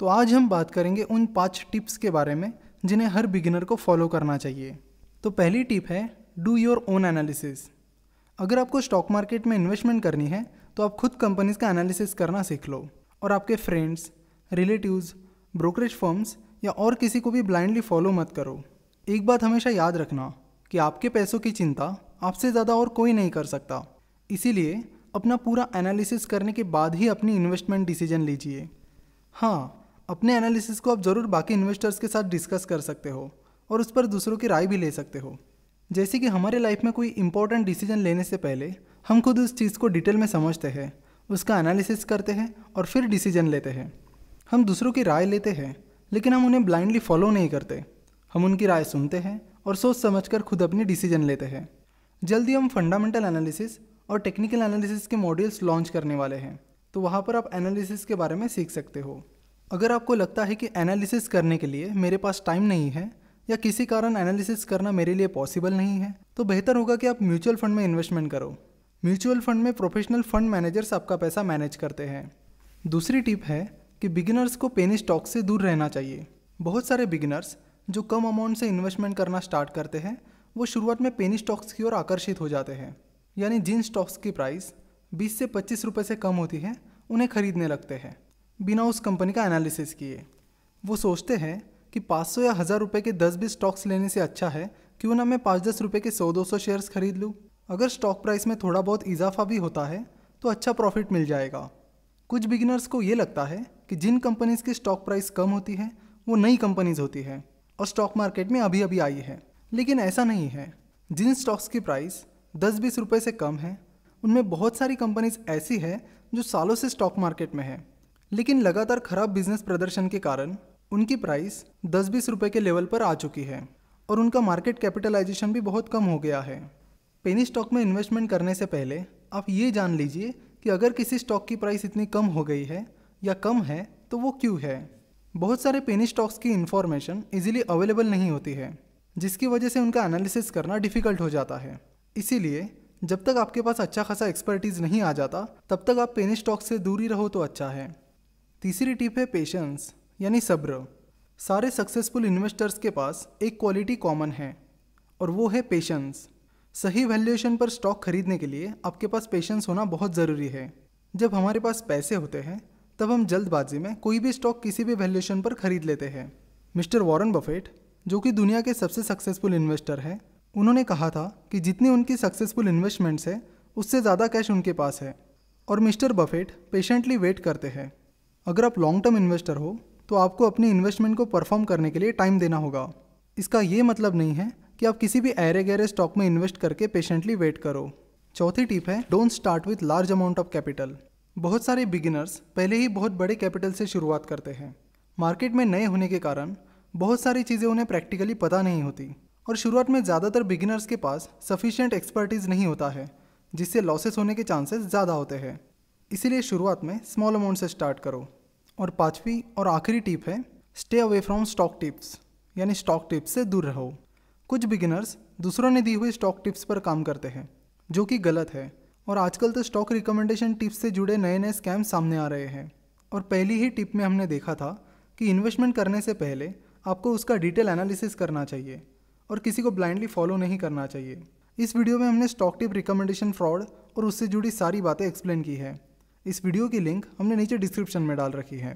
तो आज हम बात करेंगे उन पाँच टिप्स के बारे में, जिन्हें हर बिगिनर को फॉलो करना चाहिए। तो पहली टिप है डू योर ओन एनालिसिस अगर आपको स्टॉक मार्केट में इन्वेस्टमेंट करनी है तो आप खुद कंपनीज़ का एनालिसिस करना सीख लो। और आपके फ्रेंड्स रिलेटिव्स ब्रोकरेज फर्म्स या और किसी को भी ब्लाइंडली फॉलो मत करो। एक बात हमेशा याद रखना कि आपके पैसों की चिंता आपसे ज़्यादा और कोई नहीं कर सकता। इसीलिए अपना पूरा एनालिसिस करने के बाद ही अपनी इन्वेस्टमेंट डिसीज़न लीजिए। हाँ अपने एनालिसिस को आप ज़रूर बाकी इन्वेस्टर्स के साथ डिस्कस कर सकते हो और उस पर दूसरों की राय भी ले सकते हो। जैसे कि हमारे लाइफ में कोई इंपॉर्टेंट डिसीज़न लेने से पहले हम खुद उस चीज़ को डिटेल में समझते हैं, उसका एनालिसिस करते हैं और फिर डिसीज़न लेते हैं। हम दूसरों की राय लेते हैं, लेकिन हम उन्हें ब्लाइंडली फॉलो नहीं करते। हम उनकी राय सुनते हैं और सोच समझकर खुद अपनी डिसीज़न लेते हैं। जल्दी हम फंडामेंटल एनालिसिस और टेक्निकल एनालिसिस के मॉड्यूल्स लॉन्च करने वाले हैं तो वहाँ पर आप एनालिसिस के बारे में सीख सकते हो। अगर आपको लगता है कि एनालिसिस करने के लिए मेरे पास टाइम नहीं है, या किसी कारण एनालिसिस करना मेरे लिए पॉसिबल नहीं है तो बेहतर होगा कि आप म्यूचुअल फंड में इन्वेस्टमेंट करो। म्यूचुअल फंड में प्रोफेशनल फंड मैनेजर्स आपका पैसा मैनेज करते हैं। दूसरी टिप है कि बिगिनर्स को पेनी स्टॉक से दूर रहना चाहिए। बहुत सारे बिगिनर्स जो कम अमाउंट से इन्वेस्टमेंट करना स्टार्ट करते हैं, वो शुरुआत में पेनी स्टॉक्स की ओर आकर्षित हो जाते हैं। यानी जिन स्टॉक्स की प्राइस 20 से 25 रुपए से कम होती है, उन्हें खरीदने लगते हैं। बिना उस कंपनी का एनालिसिस किए। वो सोचते हैं कि 500 या हज़ार रुपये के 10 बीस स्टॉक्स लेने से अच्छा है, क्यों ना मैं पाँच दस रुपये के सौ, दो सौ शेयर्स खरीद लूँ? अगर स्टॉक प्राइस में थोड़ा बहुत इजाफा भी होता है तो अच्छा प्रॉफिट मिल जाएगा। कुछ बिगिनर्स को ये लगता है कि जिन कंपनीज़ की स्टॉक प्राइस कम होती है, वो नई कंपनीज़ होती है और स्टॉक मार्केट में अभी अभी आई है। लेकिन ऐसा नहीं है। जिन स्टॉक्स की प्राइस दस, बीस रुपये से कम है, उनमें बहुत सारी कंपनीज़ ऐसी है जो सालों से स्टॉक मार्केट में है। लेकिन लगातार खराब बिज़नेस प्रदर्शन के कारण उनकी प्राइस दस बीस रुपये के लेवल पर आ चुकी है और उनका मार्केट कैपिटलाइजेशन भी बहुत कम हो गया है। पेनी स्टॉक में इन्वेस्टमेंट करने से पहले आप ये जान लीजिए कि अगर किसी स्टॉक की प्राइस इतनी कम हो गई है या कम है तो वो क्यों है? बहुत सारे पेनी स्टॉक्स की इन्फॉर्मेशन इजीली अवेलेबल नहीं होती है, जिसकी वजह से उनका एनालिसिस करना डिफ़िकल्ट हो जाता है। इसीलिए जब तक आपके पास अच्छा खासा एक्सपर्टीज नहीं आ जाता, तब तक आप पेनी स्टॉक से दूरी रहो तो अच्छा है। तीसरी टिप है पेशेंस यानी सब्र। सारे सक्सेसफुल इन्वेस्टर्स के पास एक क्वालिटी कॉमन है, और वो है पेशेंस सही वैल्यूएशन पर स्टॉक खरीदने के लिए आपके पास पेशेंस होना बहुत ज़रूरी है। जब हमारे पास पैसे होते हैं, तब हम जल्दबाजी में कोई भी स्टॉक किसी भी वैल्यूएशन पर खरीद लेते हैं। मिस्टर वॉरेन बफेट, जो कि दुनिया के सबसे सक्सेसफुल इन्वेस्टर हैं, उन्होंने कहा था कि जितनी उनकी सक्सेसफुल इन्वेस्टमेंट्स है, उससे ज़्यादा कैश उनके पास है। और मिस्टर बफेट पेशेंटली वेट करते हैं। अगर आप लॉन्ग टर्म इन्वेस्टर हो तो आपको अपने इन्वेस्टमेंट को परफॉर्म करने के लिए टाइम देना होगा। इसका ये मतलब नहीं है कि आप किसी भी ऐरे गहरे स्टॉक में इन्वेस्ट करके पेशेंटली वेट करो। चौथी टिप है don't start with large amount of capital बहुत सारे बिगिनर्स पहले ही बहुत बड़े कैपिटल से शुरुआत करते हैं। मार्केट में नए होने के कारण बहुत सारी चीज़ें उन्हें प्रैक्टिकली पता नहीं होती। और शुरुआत में ज़्यादातर बिगिनर्स के पास सफिशियंट एक्सपर्टीज़ नहीं होता है, जिससे लॉसेस होने के चांसेस ज़्यादा होते हैं। इसीलिए शुरुआत में स्मॉल अमाउंट से स्टार्ट करो। और पाँचवीं और आखिरी टिप है stay away from stock tips यानी स्टॉक टिप्स से दूर रहो। कुछ बिगिनर्स दूसरों ने दी हुई स्टॉक टिप्स पर काम करते हैं, जो कि गलत है। और आजकल तो स्टॉक रिकमेंडेशन टिप्स से जुड़े नए नए स्कैम सामने आ रहे हैं। और पहली ही टिप में हमने देखा था कि इन्वेस्टमेंट करने से पहले आपको उसका डिटेल एनालिसिस करना चाहिए और किसी को ब्लाइंडली फॉलो नहीं करना चाहिए। इस वीडियो में हमने स्टॉक टिप रिकमेंडेशन फ्रॉड और उससे जुड़ी सारी बातें एक्सप्लेन की है। इस वीडियो की लिंक हमने नीचे डिस्क्रिप्शन में डाल रखी है।